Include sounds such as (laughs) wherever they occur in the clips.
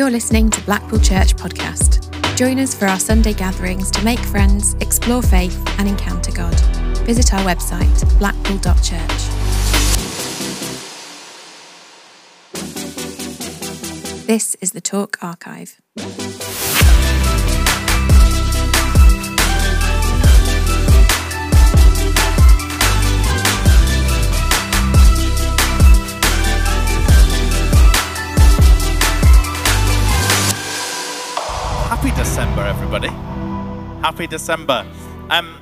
You're listening to Blackpool Church Podcast. Join us for our Sunday gatherings to make friends, explore faith, and encounter God. Visit our website, blackpool.church. This is the Talk Archive. Happy December, everybody. Happy December. Um,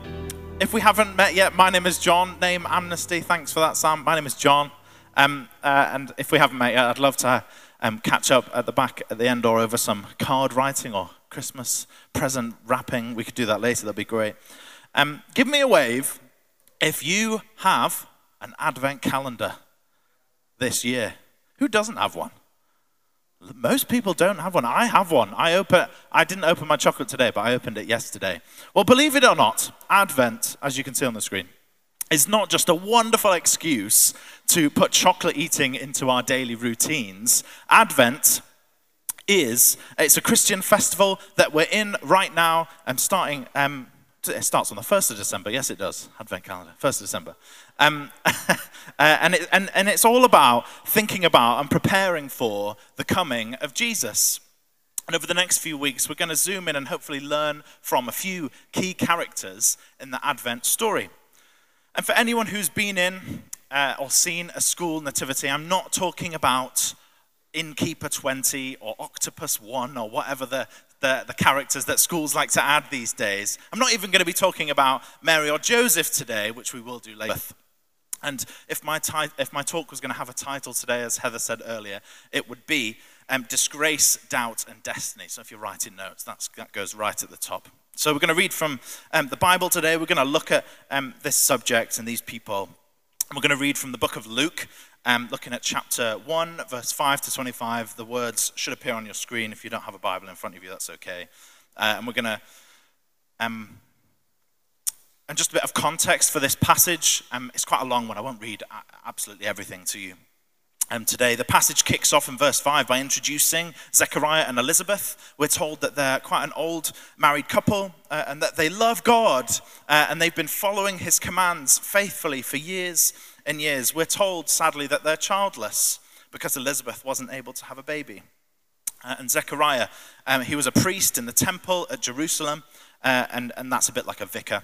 if we haven't met yet, my name is John. Name Amnesty. Thanks for that, Sam. My name is John. Um, uh, and if we haven't met yet, I'd love to um, catch up at the back at the end or over some card writing or Christmas present wrapping. We could do that later. That'd be great. Um, give me a wave if you have an advent calendar this year. Who doesn't have one? Most people don't have one. I have one. I open. I didn't open my chocolate today, but I opened it yesterday. Well, believe it or not, Advent, as you can see on the screen, is not just a wonderful excuse to put chocolate eating into our daily routines. Advent is it's a Christian festival that we're in right now. I'm starting. Um, it starts on the 1st of December. Yes, it does. Advent calendar, 1st of December. Um, (laughs) uh, and, it, and, and it's all about thinking about and preparing for the coming of Jesus. And over the next few weeks, we're going to zoom in and hopefully learn from a few key characters in the Advent story. And for anyone who's been in uh, or seen a school nativity, I'm not talking about Innkeeper 20 or Octopus 1 or whatever the, the, the, characters that schools like to add these days. I'm not even going to be talking about Mary or Joseph today, which we will do later. And if my, ti- if my talk was going to have a title today, as Heather said earlier, it would be um, Disgrace, Doubt, and Destiny. So if you're writing notes, that goes right at the top. So we're going to read from um, the Bible today. We're going to look at um, this subject and these people. We're going to read from the book of Luke, um, looking at chapter 1, verse 5 to 25. The words should appear on your screen. If you don't have a Bible in front of you, that's okay. Uh, and we're going to, um, and just a bit of context for this passage. Um, it's quite a long one. I won't read absolutely everything to you. Um, today. The passage kicks off in verse 5 by introducing Zechariah and Elizabeth. We're told that they're quite an old married couple uh, and that they love God uh, and they've been following his commands faithfully for years and years. We're told, sadly, that they're childless because Elizabeth wasn't able to have a baby. Uh, and Zechariah, um, he was a priest in the temple at Jerusalem, uh, and, and that's a bit like a vicar.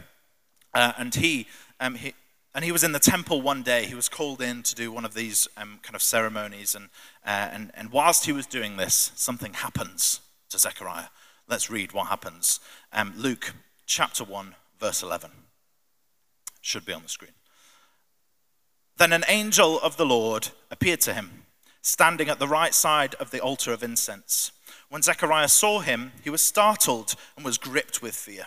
Uh, and he, um, he, and he was in the temple one day. He was called in to do one of these um, kind of ceremonies. And, uh, and, and whilst he was doing this, something happens to Zechariah. Let's read what happens. Um, Luke chapter 1, verse 11. Should be on the screen. Then an angel of the Lord appeared to him, standing at the right side of the altar of incense. When Zechariah saw him, he was startled and was gripped with fear.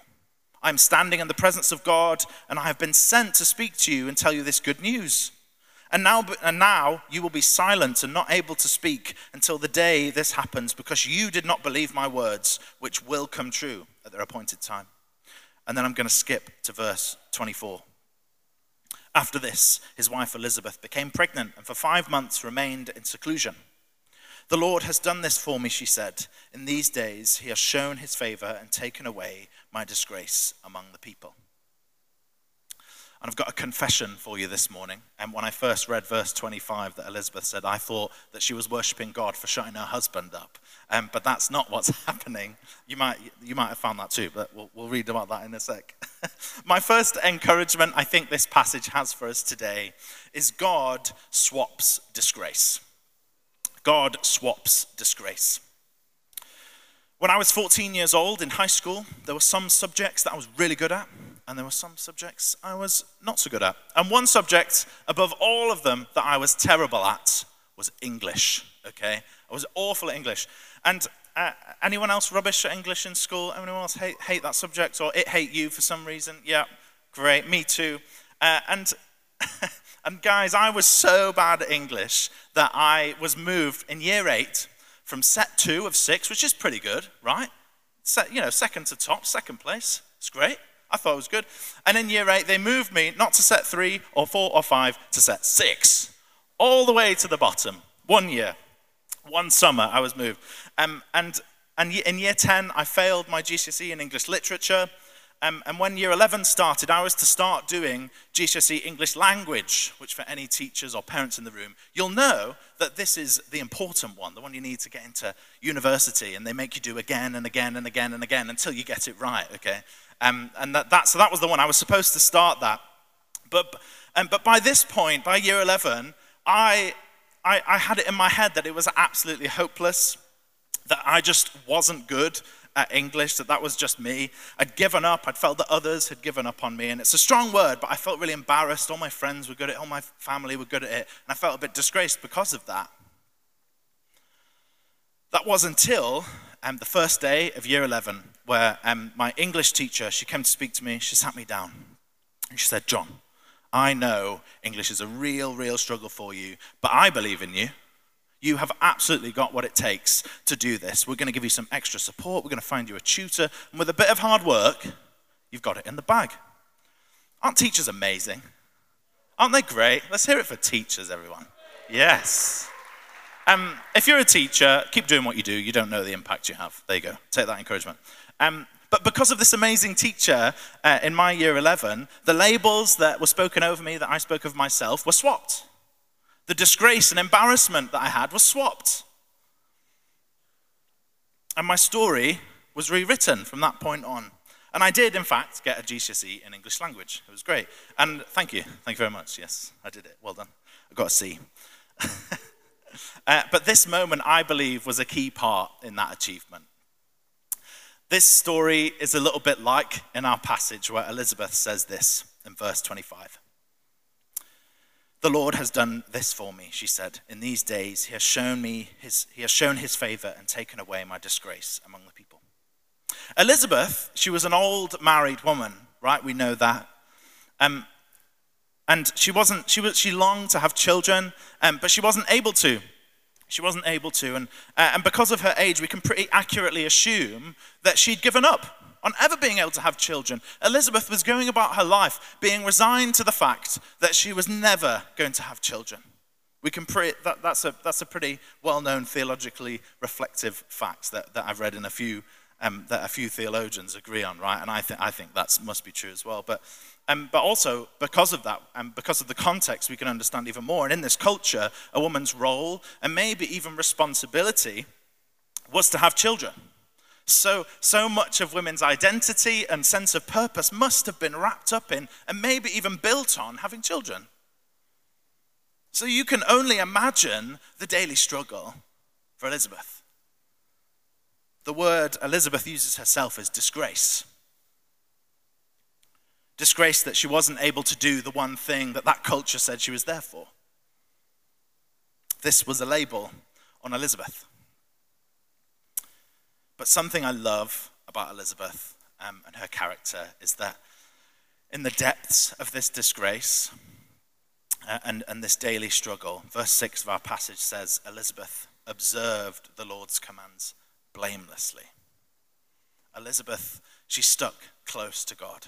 I'm standing in the presence of God, and I have been sent to speak to you and tell you this good news. And now, and now you will be silent and not able to speak until the day this happens, because you did not believe my words, which will come true at their appointed time. And then I'm going to skip to verse 24. After this, his wife Elizabeth became pregnant and for five months remained in seclusion. The Lord has done this for me, she said. In these days, he has shown his favor and taken away my disgrace among the people. And I've got a confession for you this morning. And when I first read verse 25 that Elizabeth said, I thought that she was worshipping God for shutting her husband up. Um, but that's not what's (laughs) happening. You might, you might have found that too, but we'll, we'll read about that in a sec. (laughs) My first encouragement I think this passage has for us today is God swaps disgrace. God swaps disgrace. When I was 14 years old in high school, there were some subjects that I was really good at and there were some subjects I was not so good at. And one subject above all of them that I was terrible at was English, okay? I was awful at English. And uh, anyone else rubbish at English in school? Anyone else hate, hate that subject or it hate you for some reason? Yeah, great, me too. Uh, and, (laughs) and guys, I was so bad at English that I was moved in year eight from set two of six, which is pretty good, right? Set, you know, second to top, second place. It's great. I thought it was good. And in year eight, they moved me not to set three or four or five, to set six, all the way to the bottom. One year, one summer, I was moved. Um, and, and in year 10, I failed my GCSE in English literature. Um, and when year 11 started, I was to start doing GCSE English language, which for any teachers or parents in the room, you'll know that this is the important one, the one you need to get into university, and they make you do again and again and again and again until you get it right, okay? Um, and that, that, so that was the one. I was supposed to start that. But, um, but by this point, by year 11, I, I, I had it in my head that it was absolutely hopeless, that I just wasn't good at English, that that was just me. I'd given up. I'd felt that others had given up on me. And it's a strong word, but I felt really embarrassed. All my friends were good at it, all my family were good at it. And I felt a bit disgraced because of that. That was until um, the first day of year 11 where um, my English teacher, she came to speak to me, she sat me down, and she said, John, I know English is a real, real struggle for you, but I believe in you. You have absolutely got what it takes to do this. We're going to give you some extra support. We're going to find you a tutor. And with a bit of hard work, you've got it in the bag. Aren't teachers amazing? Aren't they great? Let's hear it for teachers, everyone. Yes. Um, if you're a teacher, keep doing what you do. You don't know the impact you have. There you go. Take that encouragement. Um, but because of this amazing teacher uh, in my year 11, the labels that were spoken over me, that I spoke of myself, were swapped. The disgrace and embarrassment that I had was swapped. And my story was rewritten from that point on. And I did, in fact, get a GCSE in English language. It was great. And thank you. Thank you very much. Yes, I did it. Well done. I got a C. (laughs) uh, but this moment, I believe, was a key part in that achievement. This story is a little bit like in our passage where Elizabeth says this in verse 25. The Lord has done this for me, she said. In these days, he has shown me his, he has shown his favor and taken away my disgrace among the people. Elizabeth, she was an old married woman, right? We know that. Um, and she wasn't, she, was, she longed to have children, um, but she wasn't able to. She wasn't able to. And, uh, and because of her age, we can pretty accurately assume that she'd given up on ever being able to have children. Elizabeth was going about her life being resigned to the fact that she was never going to have children. We can pre- that, that's, a, that's a pretty well known theologically reflective fact that, that I've read in a few, um, that a few theologians agree on, right? And I, th- I think that must be true as well. But um, but also, because of that, and because of the context, we can understand even more. And in this culture, a woman's role, and maybe even responsibility, was to have children. So, so much of women's identity and sense of purpose must have been wrapped up in, and maybe even built on, having children. So you can only imagine the daily struggle for Elizabeth. The word Elizabeth uses herself is disgrace disgrace that she wasn't able to do the one thing that that culture said she was there for. This was a label on Elizabeth. But something I love about Elizabeth um, and her character is that in the depths of this disgrace uh, and, and this daily struggle, verse 6 of our passage says Elizabeth observed the Lord's commands blamelessly. Elizabeth, she stuck close to God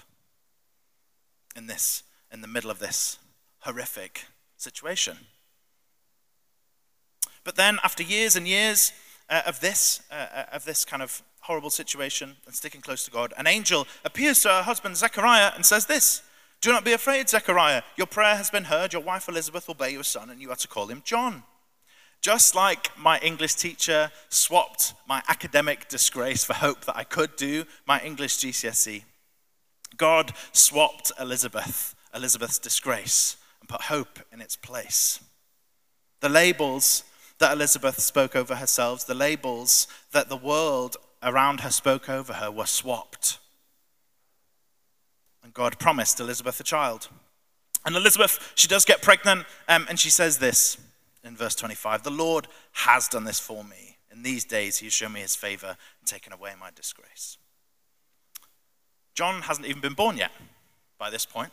in this, in the middle of this horrific situation. But then, after years and years uh, of this, uh, uh, of this kind of horrible situation and sticking close to God, an angel appears to her husband Zechariah and says this Do not be afraid, Zechariah. Your prayer has been heard. Your wife Elizabeth will bear you a son, and you are to call him John. Just like my English teacher swapped my academic disgrace for hope that I could do my English GCSE, God swapped Elizabeth, Elizabeth's disgrace, and put hope in its place. The labels that Elizabeth spoke over herself, the labels that the world around her spoke over her, were swapped. And God promised Elizabeth a child. And Elizabeth, she does get pregnant, um, and she says this in verse 25 The Lord has done this for me. In these days, he has shown me his favor and taken away my disgrace. John hasn't even been born yet by this point.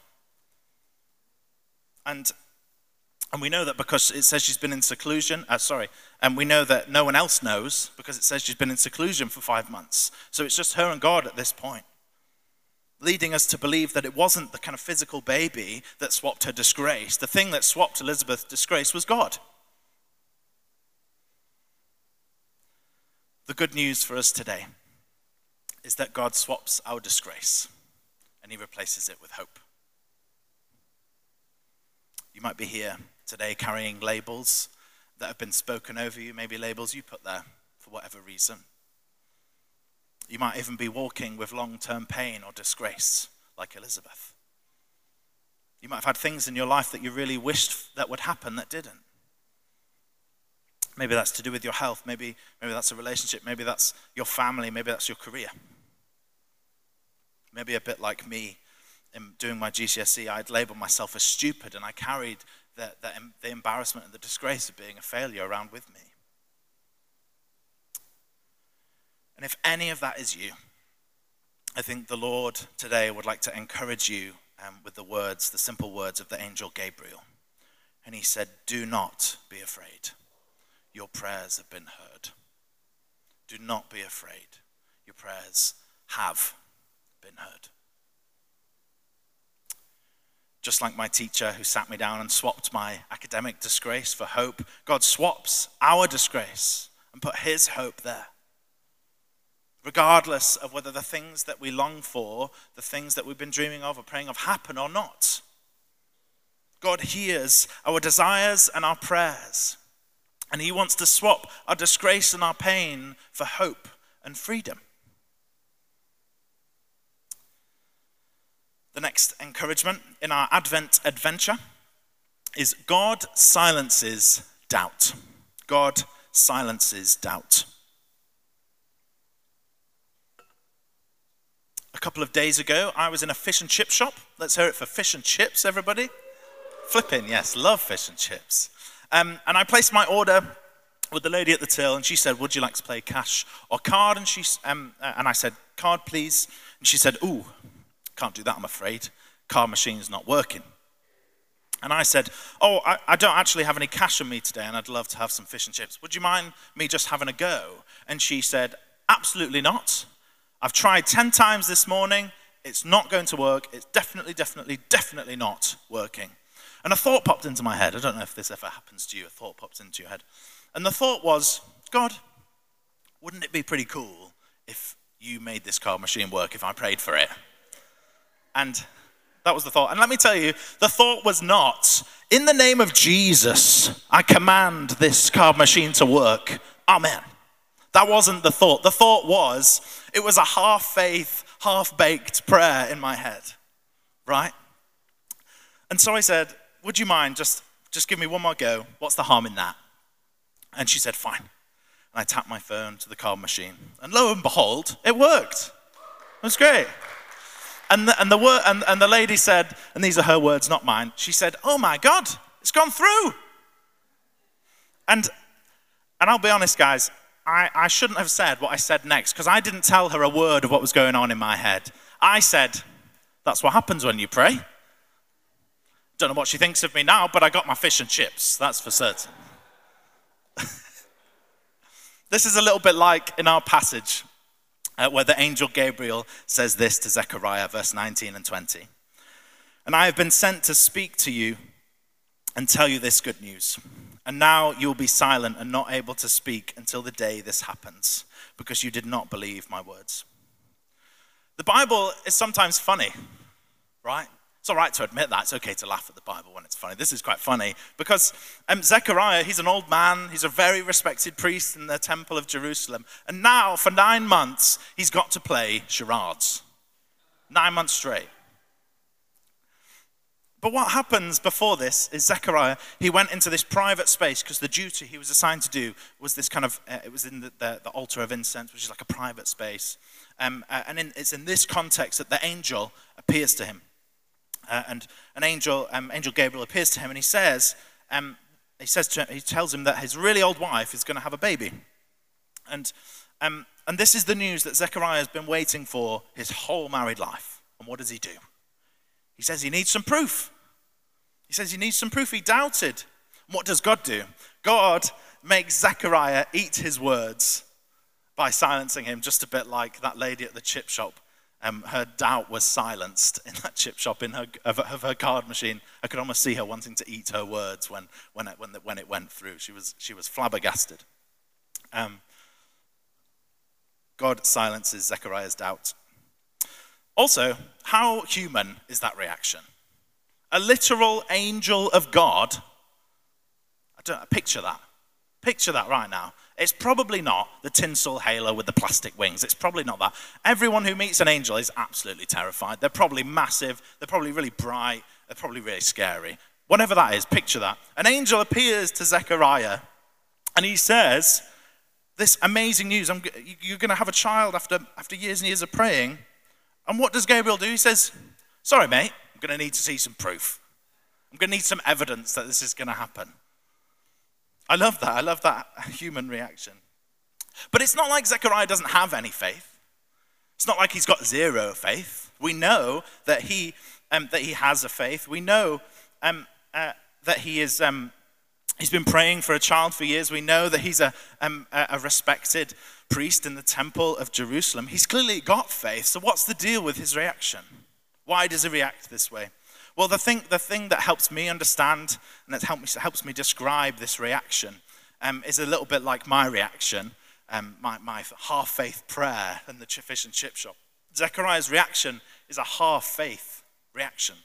And, and we know that because it says she's been in seclusion, uh, sorry, and we know that no one else knows because it says she's been in seclusion for five months. So it's just her and God at this point, leading us to believe that it wasn't the kind of physical baby that swapped her disgrace. The thing that swapped Elizabeth's disgrace was God. The good news for us today is that God swaps our disgrace and he replaces it with hope. You might be here today carrying labels that have been spoken over you, maybe labels you put there for whatever reason. You might even be walking with long term pain or disgrace, like Elizabeth. You might have had things in your life that you really wished that would happen that didn't. Maybe that's to do with your health. Maybe, maybe that's a relationship. Maybe that's your family. Maybe that's your career. Maybe a bit like me in doing my GCSE, I'd labeled myself as stupid and I carried the, the, the embarrassment and the disgrace of being a failure around with me. And if any of that is you, I think the Lord today would like to encourage you um, with the words, the simple words of the angel Gabriel. And he said, Do not be afraid. Your prayers have been heard. Do not be afraid. Your prayers have been heard. Just like my teacher who sat me down and swapped my academic disgrace for hope, God swaps our disgrace and put his hope there. Regardless of whether the things that we long for, the things that we've been dreaming of or praying of happen or not. God hears our desires and our prayers. And He wants to swap our disgrace and our pain for hope and freedom. The next encouragement in our Advent adventure is God silences doubt. God silences doubt. A couple of days ago, I was in a fish and chip shop. Let's hear it for fish and chips, everybody. Flipping, yes, love fish and chips. Um, and I placed my order with the lady at the till, and she said, "Would you like to play cash or card?" And she, um, uh, and I said, "Card, please." And she said, "Ooh, can't do that. I'm afraid Car machine's not working." And I said, "Oh, I, I don't actually have any cash on me today, and I'd love to have some fish and chips. Would you mind me just having a go?" And she said, "Absolutely not. I've tried ten times this morning. It's not going to work. It's definitely, definitely, definitely not working." And a thought popped into my head. I don't know if this ever happens to you. A thought popped into your head. And the thought was, God, wouldn't it be pretty cool if you made this car machine work if I prayed for it? And that was the thought. And let me tell you, the thought was not, in the name of Jesus, I command this card machine to work. Amen. That wasn't the thought. The thought was, it was a half faith, half baked prayer in my head, right? And so I said, would you mind just, just give me one more go? What's the harm in that? And she said, Fine. And I tapped my phone to the card machine. And lo and behold, it worked. It was great. And the, and, the word, and, and the lady said, and these are her words, not mine, she said, Oh my God, it's gone through. And, and I'll be honest, guys, I, I shouldn't have said what I said next because I didn't tell her a word of what was going on in my head. I said, That's what happens when you pray. Don't know what she thinks of me now, but I got my fish and chips, that's for certain. (laughs) this is a little bit like in our passage uh, where the angel Gabriel says this to Zechariah, verse 19 and 20. And I have been sent to speak to you and tell you this good news. And now you will be silent and not able to speak until the day this happens, because you did not believe my words. The Bible is sometimes funny, right? It's all right to admit that. It's okay to laugh at the Bible when it's funny. This is quite funny because um, Zechariah, he's an old man. He's a very respected priest in the temple of Jerusalem. And now, for nine months, he's got to play charades. Nine months straight. But what happens before this is Zechariah, he went into this private space because the duty he was assigned to do was this kind of, uh, it was in the, the, the, altar of incense, which is like a private space. Um, uh, and in, it's in this context that the angel appears to him. Uh, and an angel, um, angel Gabriel appears to him and he says, um, he says to he tells him that his really old wife is going to have a baby. And, um, and this is the news that Zechariah has been waiting for his whole married life. And what does he do? He says he needs some proof. He says he needs some proof. He doubted. What does God do? God makes Zechariah eat his words by silencing him, just a bit like that lady at the chip shop. Um, her doubt was silenced in that chip shop in her, of, of, her card machine. I could almost see her wanting to eat her words when, when, it, when, the, when it went through. She was, she was flabbergasted. Um, God silences Zechariah's doubt. Also, how human is that reaction? A literal angel of God. I don't picture that. Picture that right now. It's probably not the tinsel halo with the plastic wings. It's probably not that. Everyone who meets an angel is absolutely terrified. They're probably massive. They're probably really bright. They're probably really scary. Whatever that is, picture that. An angel appears to Zechariah and he says, This amazing news I'm, you're going to have a child after, after years and years of praying. And what does Gabriel do? He says, Sorry, mate, I'm going to need to see some proof. I'm going to need some evidence that this is going to happen. I love that. I love that human reaction. But it's not like Zechariah doesn't have any faith. It's not like he's got zero faith. We know that he, um, that he has a faith. We know um, uh, that he is, um, he's been praying for a child for years. We know that he's a, um, a respected priest in the temple of Jerusalem, he's clearly got faith. So, what's the deal with his reaction? Why does he react this way? Well, the thing, the thing that helps me understand and that helps me, helps me describe this reaction um, is a little bit like my reaction, um, my, my half faith prayer in the fish and chip shop. Zechariah's reaction is a half faith reaction.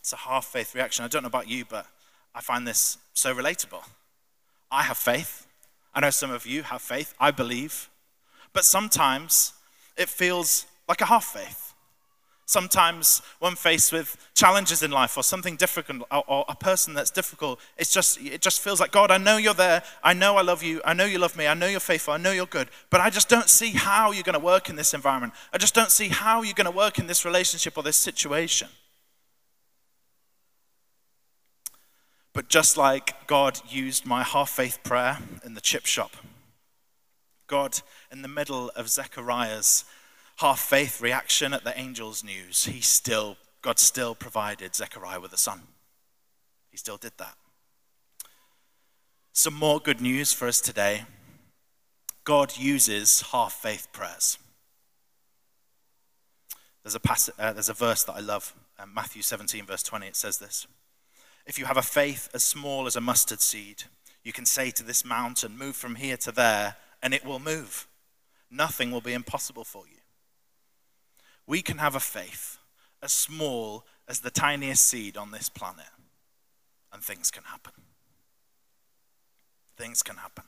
It's a half faith reaction. I don't know about you, but I find this so relatable. I have faith. I know some of you have faith, I believe, but sometimes it feels like a half faith. Sometimes, when faced with challenges in life or something difficult or, or, a person that's difficult, it's just, it just feels like, God, I know you're there. I know I love you. I know you love me. I know you're faithful. I know you're good. But I just don't see how you're going to work in this environment. I just don't see how you're going to work in this relationship or this situation. But just like God used my half faith prayer in the chip shop, God, in the middle of Zechariah's half faith reaction at the angel's news, he still, God still provided Zechariah with a son. He still did that. Some more good news for us today. God uses half faith prayers. There's a, pass- uh, there's a verse that I love, uh, Matthew 17, verse 20. It says this if you have a faith as small as a mustard seed, you can say to this mountain, Move from here to there, and it will move. Nothing will be impossible for you. We can have a faith as small as the tiniest seed on this planet, and things can happen. Things can happen.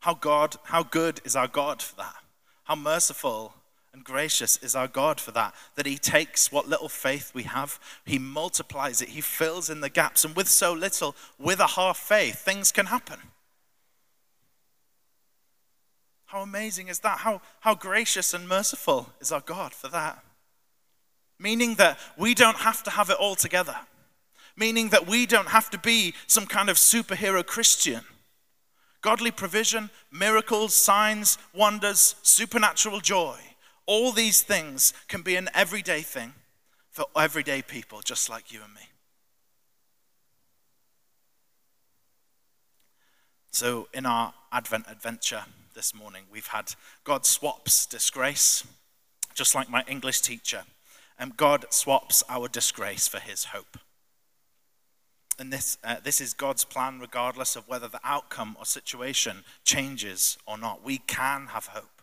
How God, how good is our God for that? How merciful and gracious is our God for that, that He takes what little faith we have, He multiplies it, He fills in the gaps. And with so little, with a half faith, things can happen. How amazing is that? How, how gracious and merciful is our God for that? Meaning that we don't have to have it all together. Meaning that we don't have to be some kind of superhero Christian. Godly provision, miracles, signs, wonders, supernatural joy all these things can be an everyday thing for everyday people just like you and me. So, in our Advent adventure this morning, we've had God swaps disgrace, just like my English teacher, and God swaps our disgrace for his hope. And this, uh, this is God's plan, regardless of whether the outcome or situation changes or not. We can have hope.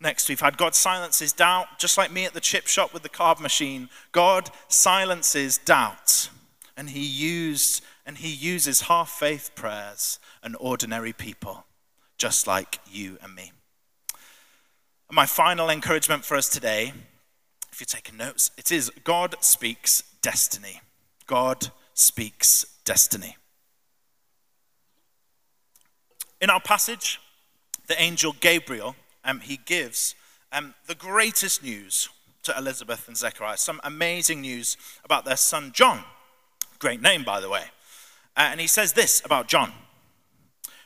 Next, we've had God silences doubt, just like me at the chip shop with the carb machine. God silences doubt, and He used and He uses half faith prayers and ordinary people, just like you and me. And my final encouragement for us today, if you're taking notes, it is God speaks destiny. God speaks destiny. In our passage, the angel Gabriel, um, he gives um, the greatest news to Elizabeth and Zechariah. Some amazing news about their son John. Great name, by the way. Uh, and he says this about John.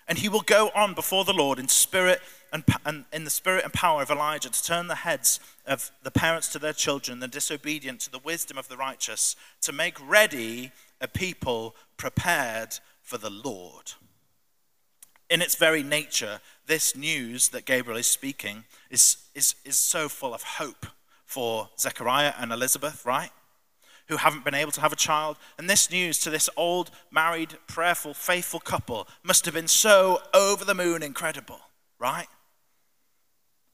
And he will go on before the Lord in spirit and, and, in the spirit and power of Elijah to turn the heads of the parents to their children, the disobedient to the wisdom of the righteous, to make ready a people prepared for the Lord. In its very nature, this news that Gabriel is speaking is, is, is so full of hope for Zechariah and Elizabeth, right? Who haven't been able to have a child. And this news to this old, married, prayerful, faithful couple must have been so over the moon incredible, right?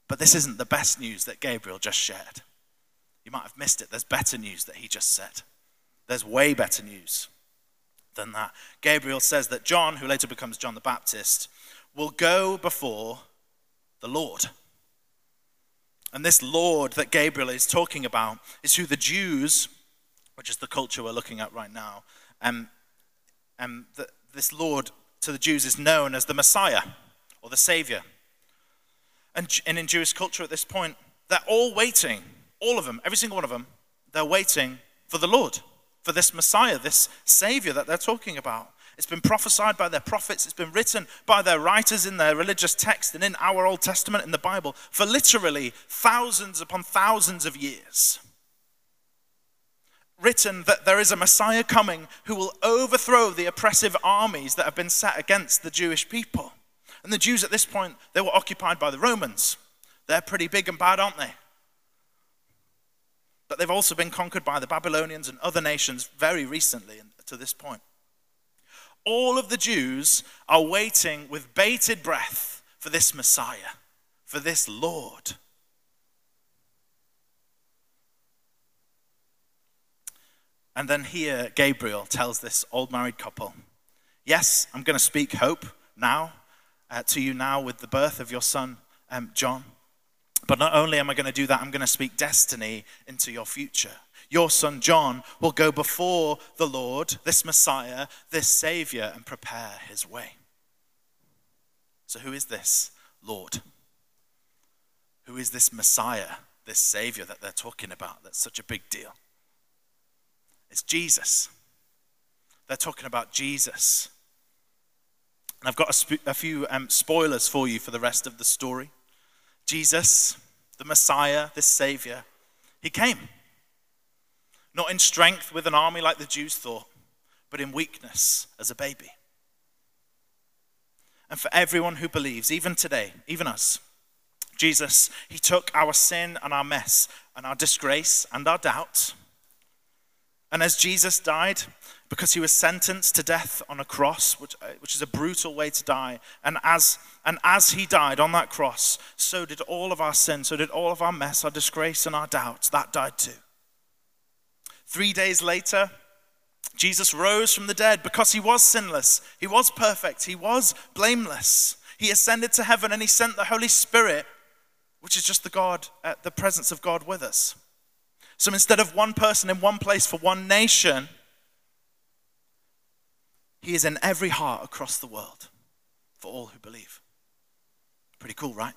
But this isn't the best news that Gabriel just shared. You might have missed it. There's better news that he just said. There's way better news than that. Gabriel says that John, who later becomes John the Baptist, will go before the Lord. And this Lord that Gabriel is talking about is who the Jews which is the culture we're looking at right now, um, um, the, this Lord to the Jews is known as the Messiah or the Savior. And, and in Jewish culture at this point, they're all waiting, all of them, every single one of them, they're waiting for the Lord, for this Messiah, this Savior that they're talking about. It's been prophesied by their prophets, it's been written by their writers in their religious text and in our Old Testament in the Bible for literally thousands upon thousands of years written that there is a Messiah coming who will overthrow the oppressive armies that have been set against the Jewish people. And the Jews at this point, they were occupied by the Romans. They're pretty big and bad, aren't they? But they've also been conquered by the Babylonians and other nations very recently to this point. All of the Jews are waiting with bated breath for this Messiah, for this Lord. And then here, Gabriel tells this old married couple, Yes, I'm going to speak hope now uh, to you now with the birth of your son, um, John. But not only am I going to do that, I'm going to speak destiny into your future. Your son John will go before the Lord, this Messiah, this Savior, and prepare his way. So, who is this Lord? Who is this Messiah, this Savior that they're talking about? That's such a big deal. It's Jesus. They're talking about Jesus. And I've got a, sp- a few um, spoilers for you for the rest of the story. Jesus, the Messiah, this Savior, he came. Not in strength with an army like the Jews thought, but in weakness as a baby. And for everyone who believes, even today, even us, Jesus, he took our sin and our mess and our disgrace and our doubt and as Jesus died, because he was sentenced to death on a cross, which, uh, which is a brutal way to die, and as, and as he died on that cross, so did all of our sin, so did all of our mess, our disgrace, and our doubts. That died too. Three days later, Jesus rose from the dead because he was sinless, he was perfect, he was blameless. He ascended to heaven and he sent the Holy Spirit, which is just the God, uh, the presence of God with us. So instead of one person in one place for one nation, he is in every heart across the world for all who believe. Pretty cool, right?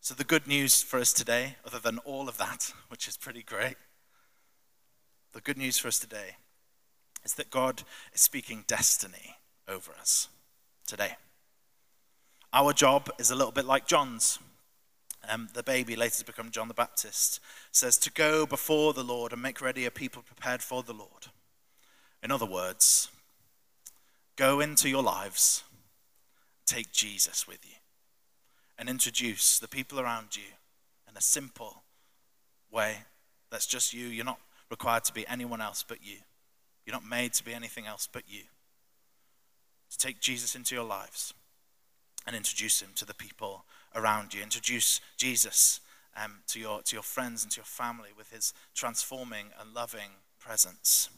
So, the good news for us today, other than all of that, which is pretty great, the good news for us today is that God is speaking destiny over us today. Our job is a little bit like John's um, the baby, later to become John the Baptist, says to go before the Lord and make ready a people prepared for the Lord. In other words, go into your lives, take Jesus with you, and introduce the people around you in a simple way that's just you. You're not required to be anyone else but you. You're not made to be anything else but you. To take Jesus into your lives and introduce him to the people around you. Introduce Jesus um, to, your, to your friends and to your family with his transforming and loving presence.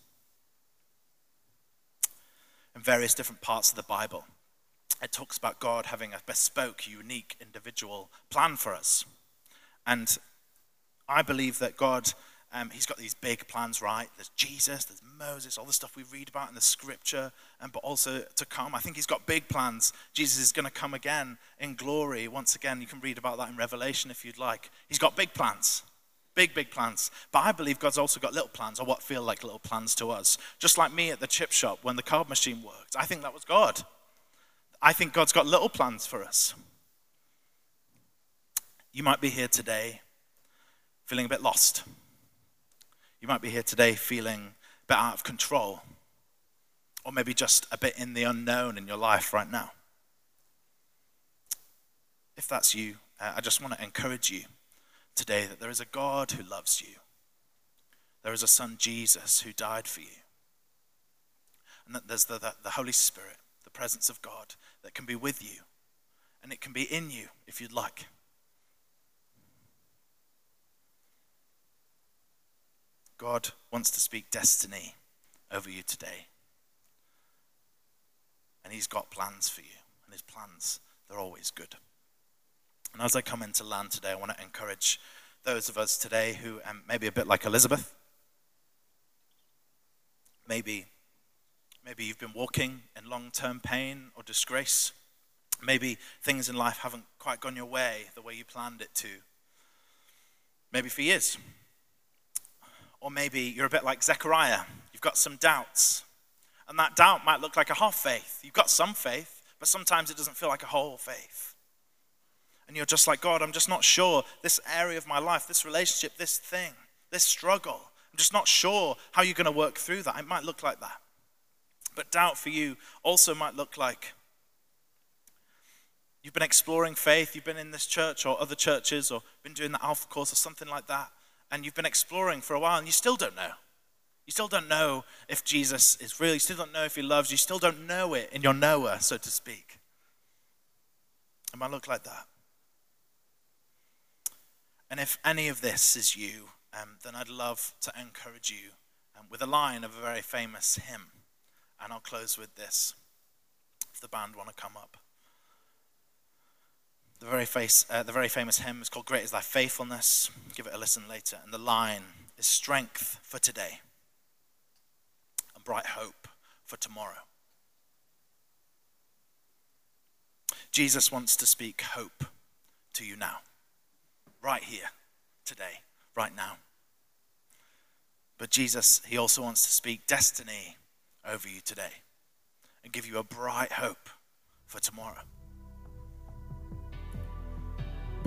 In various different parts of the Bible, it talks about God having a bespoke, unique, individual plan for us. And I believe that God um, he's got these big plans, right? There's Jesus, there's Moses, all the stuff we read about in the scripture, but also to come. I think he's got big plans. Jesus is going to come again in glory. Once again, you can read about that in Revelation if you'd like. He's got big plans. Big, big plans. But I believe God's also got little plans, or what feel like little plans to us. Just like me at the chip shop when the card machine worked. I think that was God. I think God's got little plans for us. You might be here today feeling a bit lost you might be here today feeling a bit out of control, or maybe just a bit in the unknown in your life right now. If that's you, uh, I just want to encourage you today that there is a God who loves you. There is a Son, Jesus, who died for you. And that there's the, the, the Holy Spirit, the presence of God, that can be with you. And it can be in you if you'd like. God wants to speak destiny over you today. And He's got plans for you. And His plans, they're always good. And as I come into land today, I want to encourage those of us today who um, maybe a bit like Elizabeth. Maybe, maybe you've been walking in long term pain or disgrace. Maybe things in life haven't quite gone your way the way you planned it to. Maybe for years. Or maybe you're a bit like Zechariah. You've got some doubts. And that doubt might look like a half faith. You've got some faith, but sometimes it doesn't feel like a whole faith. And you're just like, God, I'm just not sure this area of my life, this relationship, this thing, this struggle. I'm just not sure how you're going to work through that. It might look like that. But doubt for you also might look like you've been exploring faith, you've been in this church or other churches, or been doing the Alpha course or something like that and you've been exploring for a while and you still don't know. You still don't know if Jesus is real. You still don't know if he loves you. You still don't know it in your knower, so to speak. It might look like that. And if any of this is you, um, then I'd love to encourage you um, with a line of a very famous hymn. And I'll close with this, if the band want to come up. The very, face, uh, the very famous hymn is called Great is Thy Faithfulness. Give it a listen later. And the line is strength for today and bright hope for tomorrow. Jesus wants to speak hope to you now, right here, today, right now. But Jesus, he also wants to speak destiny over you today and give you a bright hope for tomorrow.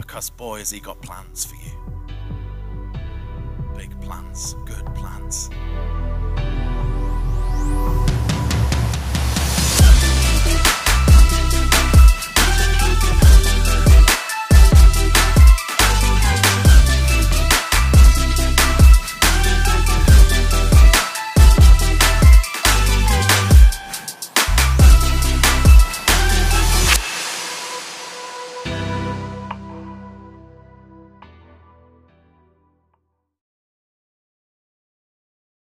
Because, boy, has he got plans for you. Big plans, good plans.